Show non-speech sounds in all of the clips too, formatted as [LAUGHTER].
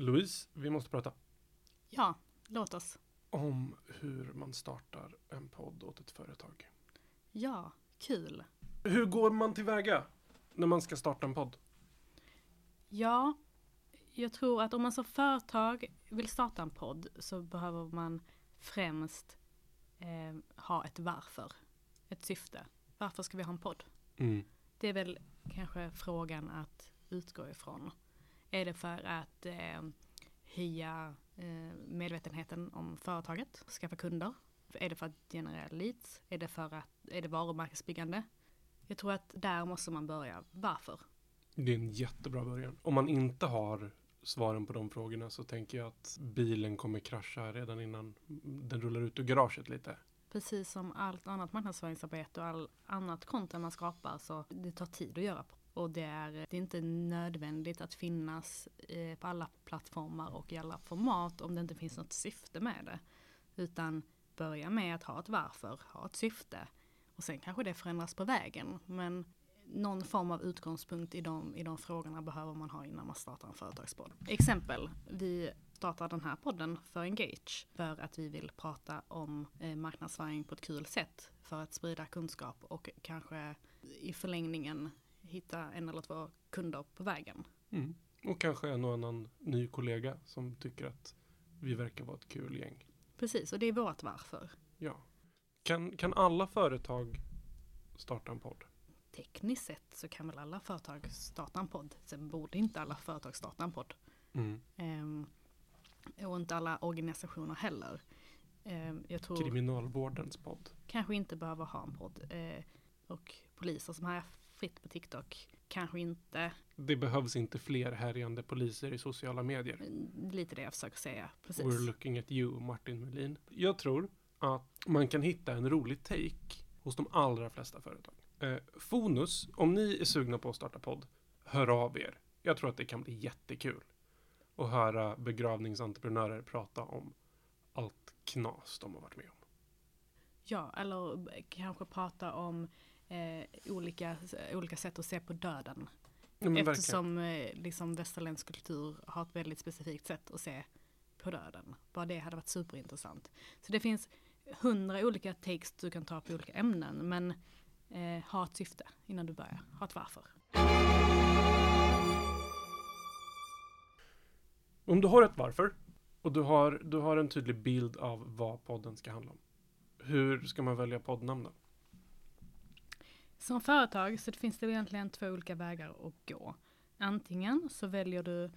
Louise, vi måste prata Ja, låt oss. om hur man startar en podd åt ett företag. Ja, kul. Hur går man tillväga när man ska starta en podd? Ja, jag tror att om man som företag vill starta en podd så behöver man främst eh, ha ett varför. Ett syfte. Varför ska vi ha en podd? Mm. Det är väl kanske frågan att utgå ifrån. Är det för att eh, höja eh, medvetenheten om företaget, skaffa kunder? Är det för att generera leads? Är det för att, är det varumärkesbyggande? Jag tror att där måste man börja. Varför? Det är en jättebra början. Om man inte har svaren på de frågorna så tänker jag att bilen kommer krascha redan innan den rullar ut ur garaget lite. Precis som allt annat marknadsföringsarbete och all annat content man skapar så det tar tid att göra. Och det är, det är inte nödvändigt att finnas eh, på alla plattformar och i alla format om det inte finns något syfte med det. Utan börja med att ha ett varför, ha ett syfte. Och sen kanske det förändras på vägen. Men någon form av utgångspunkt i de, i de frågorna behöver man ha innan man startar en företagspodd. Exempel, vi startar den här podden för Engage för att vi vill prata om eh, marknadsföring på ett kul sätt för att sprida kunskap och kanske i förlängningen hitta en eller två kunder på vägen. Mm. Och kanske en och annan ny kollega som tycker att vi verkar vara ett kul gäng. Precis, och det är vårt varför. Ja. Kan, kan alla företag starta en podd? Tekniskt sett så kan väl alla företag starta en podd. Sen borde inte alla företag starta en podd. Mm. Ehm, och inte alla organisationer heller. Ehm, jag tror Kriminalvårdens podd. kanske inte behöver ha en podd. Eh, och poliser som är fritt på TikTok kanske inte, Det behövs inte fler härjande poliser i sociala medier. lite det jag försöker säga. Precis. We're looking at you, Martin Melin. Jag tror att man kan hitta en rolig take hos de allra flesta företag. Eh, Fonus, om ni är sugna på att starta podd, hör av er. Jag tror att det kan bli jättekul att höra begravningsentreprenörer prata om allt knas de har varit med om. Ja, eller kanske prata om eh, olika, olika sätt att se på döden. Ja. Eftersom eh, liksom västerländsk kultur har ett väldigt specifikt sätt att se på döden. Bara det hade varit superintressant. Så det finns hundra olika takes du kan ta på olika ämnen. Men eh, ha ett syfte innan du börjar. Ha ett varför. Om du har ett varför och du har, du har en tydlig bild av vad podden ska handla om. Hur ska man välja poddnamn då? Som företag så finns det egentligen två olika vägar att gå. Antingen så väljer du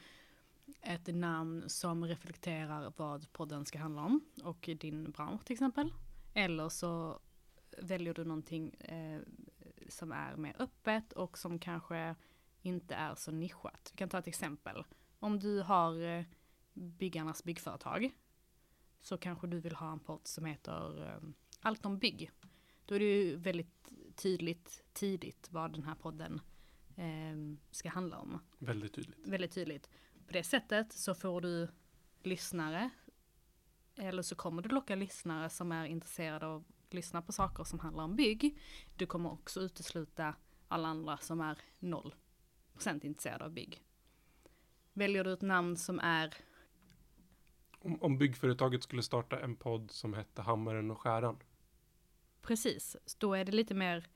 ett namn som reflekterar vad podden ska handla om och din bransch till exempel. Eller så väljer du någonting eh, som är mer öppet och som kanske inte är så nischat. Vi kan ta ett exempel. Om du har eh, byggarnas byggföretag så kanske du vill ha en podd som heter eh, Allt om bygg. Då är det ju väldigt tydligt tidigt vad den här podden eh, ska handla om. Väldigt tydligt. Väldigt tydligt. På det sättet så får du lyssnare eller så kommer du locka lyssnare som är intresserade av att lyssna på saker som handlar om bygg. Du kommer också utesluta alla andra som är 0% intresserade av bygg. Väljer du ett namn som är Om, om byggföretaget skulle starta en podd som hette Hammaren och Skäran. Precis, då är det lite mer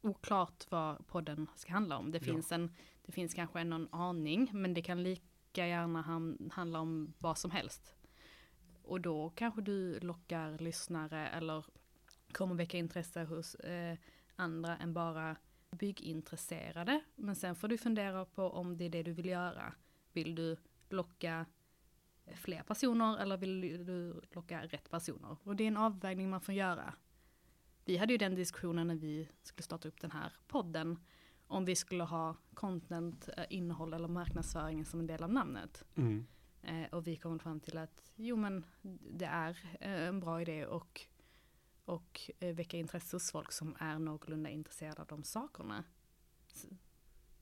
oklart vad podden ska handla om. Det Ja. finns, en, det finns kanske någon aning, men det kan lika gärna ham- handla om vad som helst. Och då kanske du lockar lyssnare eller kommer väcka intresse hos eh, andra än bara byggintresserade. Men sen får du fundera på om det är det du vill göra. Vill du locka fler personer eller vill du locka rätt personer? Och det är en avvägning man får göra. Vi hade ju den diskussionen när vi skulle starta upp den här podden. Om vi skulle ha content, eh, innehåll eller marknadsföring som en del av namnet. Mm. Eh, och vi kom fram till att jo men det är eh, en bra idé och, och eh, väcka intresse hos folk som är någorlunda intresserade av de sakerna.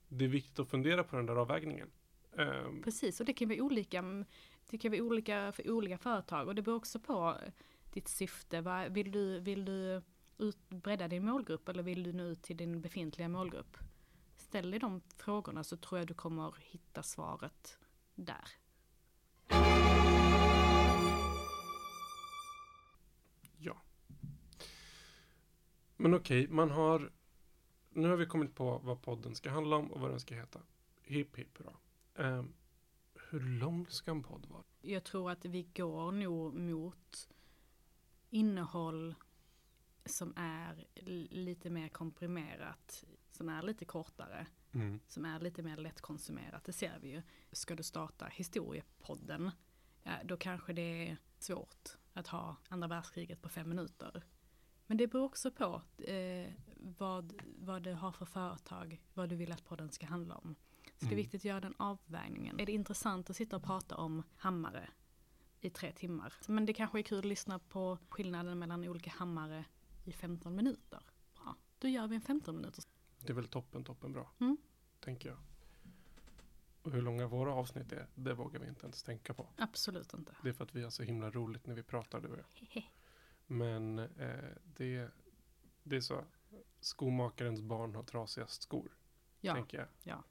Det är viktigt att fundera på den där avvägningen. Ehm, Precis, och det kan vara olika, mm, det kan vara olika för olika företag och det beror också på ditt syfte. Vill du, vill du ut, bredda din målgrupp eller vill du nå ut till din befintliga målgrupp? Ställ dig de frågorna så tror jag du kommer hitta svaret där. Ja. Men okej, man har... Nu har vi kommit på vad podden ska handla om och vad den ska heta. Hipp hipp hurra. Ehm, hur lång ska en podd vara? Jag tror att vi går nog mot innehåll som är lite mer komprimerat, som är lite kortare, som är lite mer lättkonsumerat. Det ser vi ju. Ska du starta historiepodden, då kanske det är svårt att ha andra världskriget på fem minuter. Men det beror också på eh, vad, vad du har för företag, vad du vill att podden ska handla om. Så det är Mm. viktigt att göra den avvägningen. Är det intressant att sitta och prata om hammare i tre timmar? Men det kanske är kul att lyssna på skillnaden mellan olika hammare i 15 minuter. Bra, då gör vi en 15 minuters. Det är väl toppen, toppen bra. Mm. Tänker jag. Och hur långa våra avsnitt är, det vågar vi inte ens tänka på. Absolut inte. Det är för att vi har så himla roligt när vi pratar, du och jag. Men eh, det, det är så. Skomakarens barn har trasigast skor, Ja, tänker jag. ja.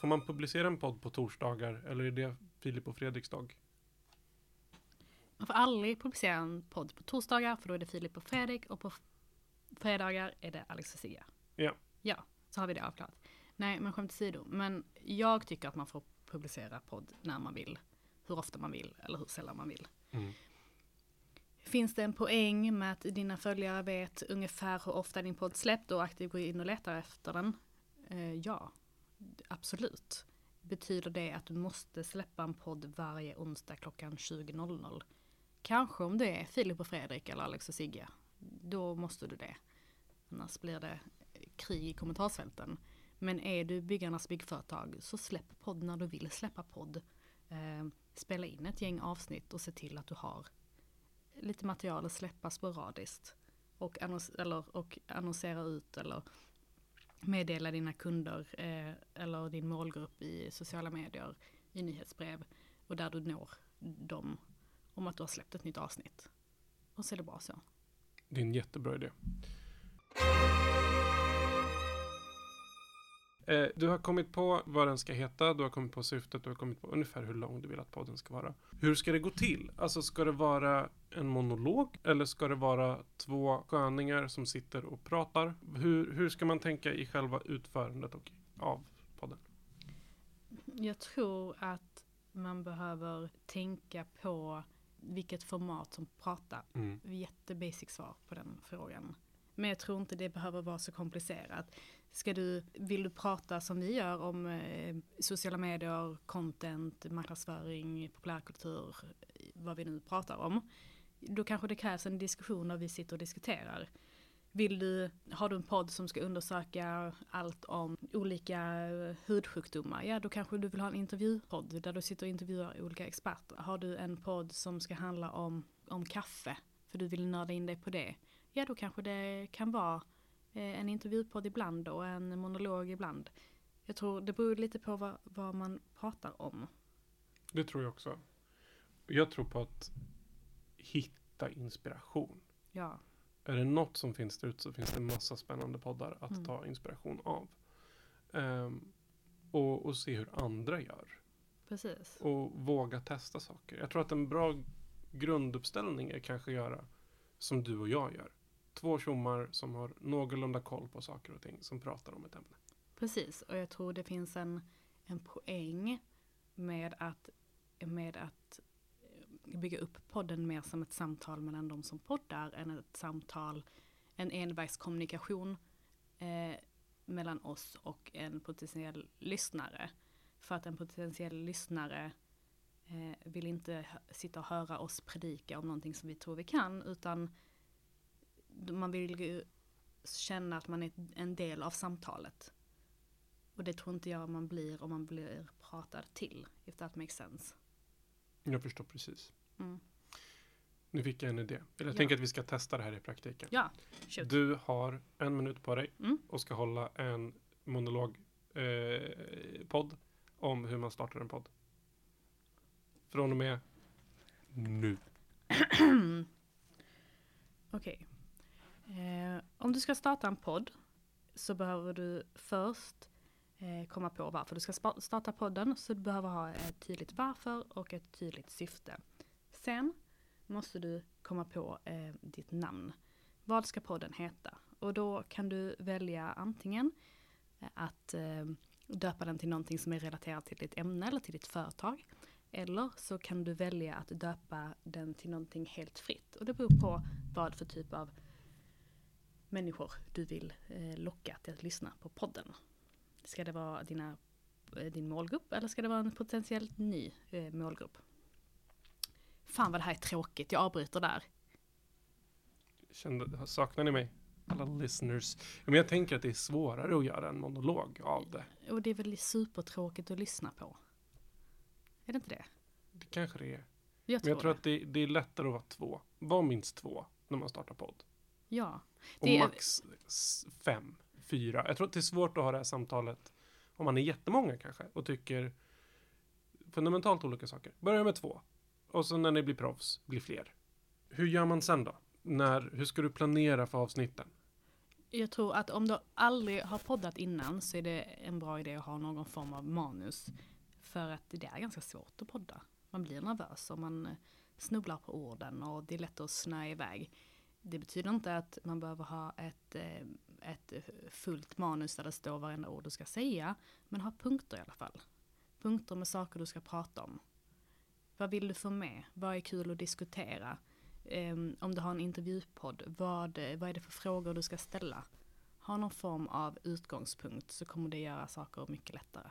Får man publicera en podd på torsdagar eller är det Filip och Fredriks dag? Man får aldrig publicera en podd på torsdagar för då är det Filip och Fredrik och på fredagar är det Alex och Sigge. Ja. Ja, så har vi det avklarat. Nej, men skämt åsido. Men jag tycker att man får publicera podd när man vill. Hur ofta man vill eller hur sällan man vill. Mm. Finns det en poäng med att dina följare vet ungefär hur ofta din podd släppt och aktivt går in och letar efter den? Eh, ja, absolut. Betyder det att du måste släppa en podd varje onsdag klockan 20.00? Kanske om det är Filip och Fredrik eller Alex och Sigge. Då måste du det. Annars blir det krig i kommentarsfälten. Men är du byggarnas byggföretag så släpp podd när du vill släppa podd. Eh, spela in ett gäng avsnitt och se till att du har lite material att släppa sporadiskt. Och, annons- eller, och annonsera ut eller meddela dina kunder eh, eller din målgrupp i sociala medier, i nyhetsbrev och där du når dem om att du har släppt ett nytt avsnitt. Och så är det bra så. Det är en jättebra idé. Eh, du har kommit på vad den ska heta, du har kommit på syftet, du har kommit på ungefär hur lång du vill att podden ska vara. Hur ska det gå till? Alltså ska det vara en monolog eller ska det vara två sköningar som sitter och pratar? Hur, hur ska man tänka i själva utförandet och av podden? Jag tror att man behöver tänka på vilket format som pratar. Mm. Jättebasic svar på den frågan. Men jag tror inte det behöver vara så komplicerat. Ska du, vill du prata som vi gör om eh, sociala medier, content, marknadsföring, populärkultur, vad vi nu pratar om. Då kanske det krävs en diskussion där vi sitter och diskuterar. Vill du, har du en podd som ska undersöka allt om olika eh, hudsjukdomar, ja då kanske du vill ha en intervjupodd där du sitter och intervjuar olika experter. Har du en podd som ska handla om, om kaffe, för du vill nörda in dig på det, ja då kanske det kan vara en intervjupodd ibland och en monolog ibland. Jag tror det beror lite på vad, vad man pratar om. Det tror jag också. Jag tror på att hitta inspiration. Ja, Är det något som finns där ute så finns det massa spännande poddar att Mm. ta inspiration av. Ehm, och, och se hur andra gör. precis. Och våga testa saker. Jag tror att en bra grunduppställning är kanske att göra som du och jag gör. Två tjommar som har någorlunda koll på saker och ting som pratar om ett ämne. Precis, och jag tror det finns en, en poäng med att, med att eh, bygga upp podden mer som ett samtal mellan de som poddar än ett samtal, en envägskommunikation eh, mellan oss och en potentiell lyssnare. För att en potentiell lyssnare eh, vill inte sitta och höra oss predika om någonting som vi tror vi kan, utan man vill ju känna att man är en del av samtalet. Och det tror inte jag man blir om man blir pratad till, if that makes sense. Jag förstår precis. Mm. Nu fick jag en idé. Eller jag Ja. tänker att vi ska testa det här i praktiken. Ja, shoot. Du har en minut på dig Mm. och ska hålla en monolog eh, om hur man startar en podd. Från och med nu. [CLEARS THROAT] Okej. Eh, om du ska starta en podd så behöver du först eh, komma på varför du ska starta podden. Så du behöver ha ett tydligt varför och ett tydligt syfte. Sen måste du komma på eh, ditt namn. Vad ska podden heta? Och då kan du välja antingen eh, att eh, döpa den till någonting som är relaterat till ditt ämne eller till ditt företag. Eller så kan du välja att döpa den till någonting helt fritt. Och det beror på vad för typ av människor du vill eh, locka till att lyssna på podden. Ska det vara dina, eh, din målgrupp eller ska det vara en potentiellt ny eh, målgrupp? Fan vad det här är tråkigt, jag avbryter där. Kände, saknar ni mig? Alla listeners. Men jag tänker att det är svårare att göra en monolog av det. Och det är väl supertråkigt att lyssna på. Är det inte det? Det kanske det är. Jag tror, Men jag tror det. att det, det är lättare att vara två. Var minst två när man startar podd. Ja. Och är- max fem, fyra. Jag tror att det är svårt att ha det här samtalet om man är jättemånga kanske och tycker fundamentalt olika saker. Börja med två. Och så när ni blir proffs, blir fler. Hur gör man sen då? När, hur ska du planera för avsnitten? Jag tror att om du aldrig har poddat innan så är det en bra idé att ha någon form av manus. För att det är ganska svårt att podda. Man blir nervös och man snubblar på orden och det är lätt att snöa iväg. Det betyder inte att man behöver ha ett, eh, ett fullt manus där det står varenda ord du ska säga. Men ha punkter i alla fall. Punkter med saker du ska prata om. Vad vill du få med? Vad är kul att diskutera? Ehm, om du har en intervjupodd, vad, vad är det för frågor du ska ställa? Ha någon form av utgångspunkt så kommer det göra saker mycket lättare.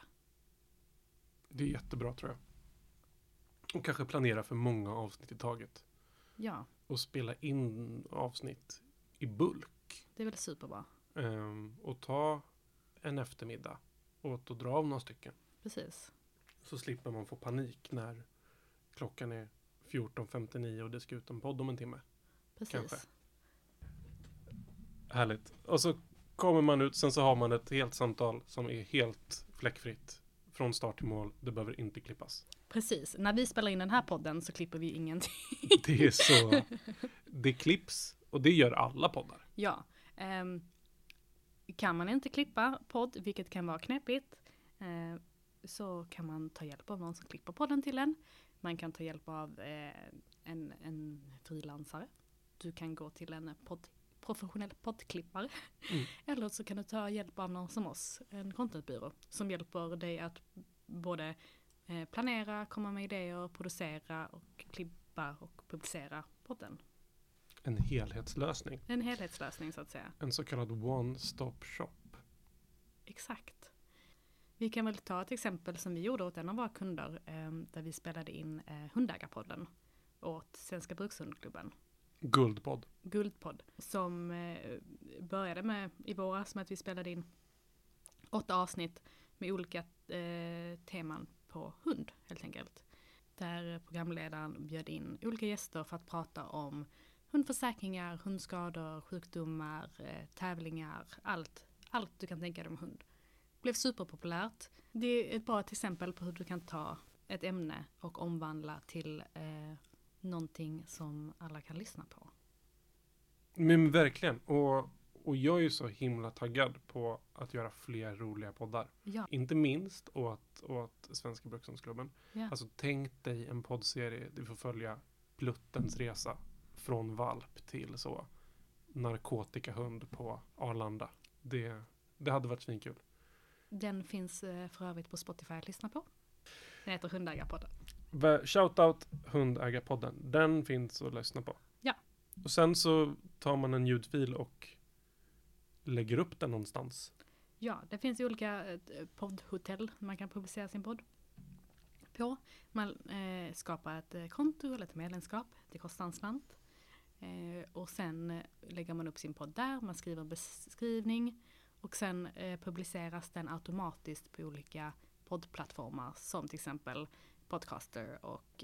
Det är jättebra tror jag. Och kanske planera för många avsnitt i taget. Ja, Och spela in avsnitt i bulk. det är väl superbra. Ehm, och ta en eftermiddag att dra av några stycken. Precis. Så slipper man få panik när klockan är 14.59 och det ska ut en podd om en timme. Precis. Kanske. Härligt. Och så kommer man ut, sen så har man ett helt samtal som är helt fläckfritt. Från start till mål. Det behöver inte klippas. Precis. När vi spelar in den här podden så klipper vi ingenting. [LAUGHS] Det är så. Det klipps och det gör alla poddar. Ja. ehm, kan man inte klippa podd, vilket kan vara knepigt, eh, så kan man ta hjälp av någon som klipper podden till en. Man kan ta hjälp av eh, en, en frilansare. Du kan gå till en podd, professionell poddklippare. Mm. [LAUGHS] Eller så kan du ta hjälp av någon som oss, en contentbyrå, som hjälper dig att både eh, planera, komma med idéer, producera och klippa och publicera podden. En helhetslösning. En helhetslösning så att säga. En så kallad one-stop shop. Exakt. Vi kan väl ta ett exempel som vi gjorde åt en av våra kunder eh, där vi spelade in eh, Hundägarpodden åt Svenska Brukshundklubben. Guldpodd. Guldpodd. Som eh, började med i våras med att vi spelade in åtta avsnitt med olika eh, teman på hund helt enkelt. Där programledaren bjöd in olika gäster för att prata om hundförsäkringar, hundskador, sjukdomar, eh, tävlingar, allt. Allt du kan tänka dig om hund. Det Blev superpopulärt. Det är ett bra exempel på hur du kan ta ett ämne och omvandla till eh, någonting som alla kan lyssna på. Men verkligen. Och, och jag är ju så himla taggad på att göra fler roliga poddar. Ja, Inte minst åt, åt Svenska Brukshundsklubben. ja. Alltså tänk dig en poddserie. Du får följa Pluttens resa. Från valp till så narkotikahund på Arlanda. Det, det hade varit svinkul. Den finns eh, för övrigt på Spotify att lyssna på. Den heter Hundägarpodden. Shoutout Hundägarpodden. Den finns att lyssna på. Ja. Och sen så tar man en ljudfil och lägger upp den någonstans. Ja, det finns ju olika eh, poddhotell man kan publicera sin podd på. Man eh, skapar ett eh, konto eller ett medlemskap. Det kostar en slant. Eh, och sen eh, lägger man upp sin podd där. Man skriver en beskrivning. Och sen eh, publiceras den automatiskt på olika poddplattformar som till exempel Podcaster och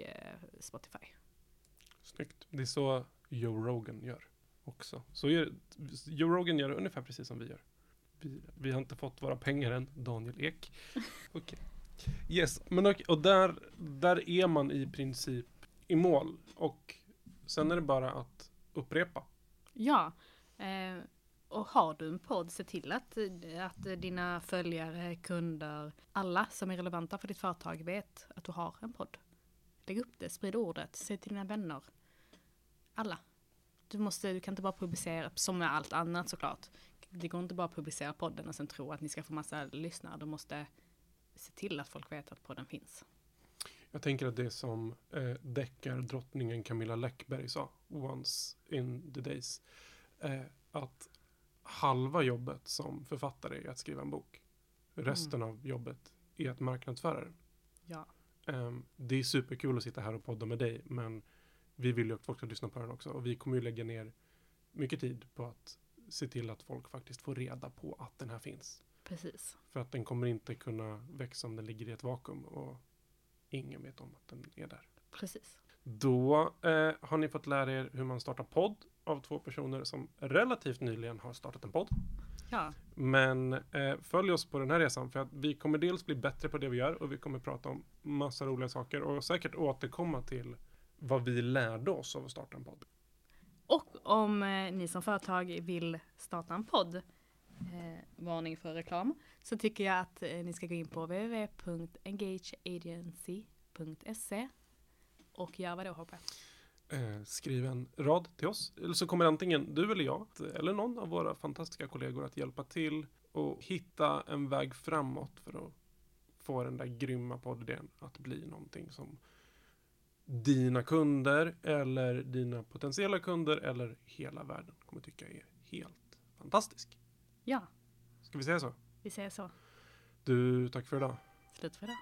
Spotify. Snyggt. Det är så Joe Rogan gör också. Så gör, Joe Rogan gör ungefär precis som vi gör. Vi, vi har inte fått våra pengar än, Daniel Ek. [LAUGHS] Okej. Yes, men okej, och där, där är man i princip i mål. Och sen är det bara att upprepa. Ja, eh, Och har du en podd, se till att, att dina följare, kunder, alla som är relevanta för ditt företag vet att du har en podd. Lägg upp det, sprid ordet, säg till dina vänner. Alla. Du, måste, du kan inte bara publicera, som med allt annat såklart. Det går inte bara att publicera podden och sen tro att ni ska få massa lyssnare. Du måste se till att folk vet att podden finns. Jag tänker att det är som eh, deckardrottningen Camilla Läckberg sa, once in the days. Eh, att halva jobbet som författare är att skriva en bok. Resten av jobbet är att marknadsföra den. Ja. Ehm, det är superkul att sitta här och podda med dig, men vi vill ju att folk ska lyssna på den också. Och vi kommer ju lägga ner mycket tid på att se till att folk faktiskt får reda på att den här finns. Precis. För att den kommer inte kunna växa om den ligger i ett vakuum och ingen vet om att den är där. Precis. Då eh, har ni fått lära er hur man startar podd av två personer som relativt nyligen har startat en podd. Ja, Men eh, följ oss på den här resan för att vi kommer dels bli bättre på det vi gör och vi kommer prata om massa roliga saker och säkert återkomma till vad vi lärde oss av att starta en podd. Och om eh, ni som företag vill starta en podd, eh, varning för reklam, så tycker jag att eh, ni ska gå in på www.engageagency.se och göra vad då Hoppe? Eh, skriv en rad till oss. Eller så kommer antingen du eller jag eller någon av våra fantastiska kollegor att hjälpa till och hitta en väg framåt för att få den där grymma poddidén att bli någonting som dina kunder eller dina potentiella kunder eller hela världen kommer tycka är helt fantastisk. Ja, Ska vi säga så? vi säger så. Du, tack för idag. Slut för idag.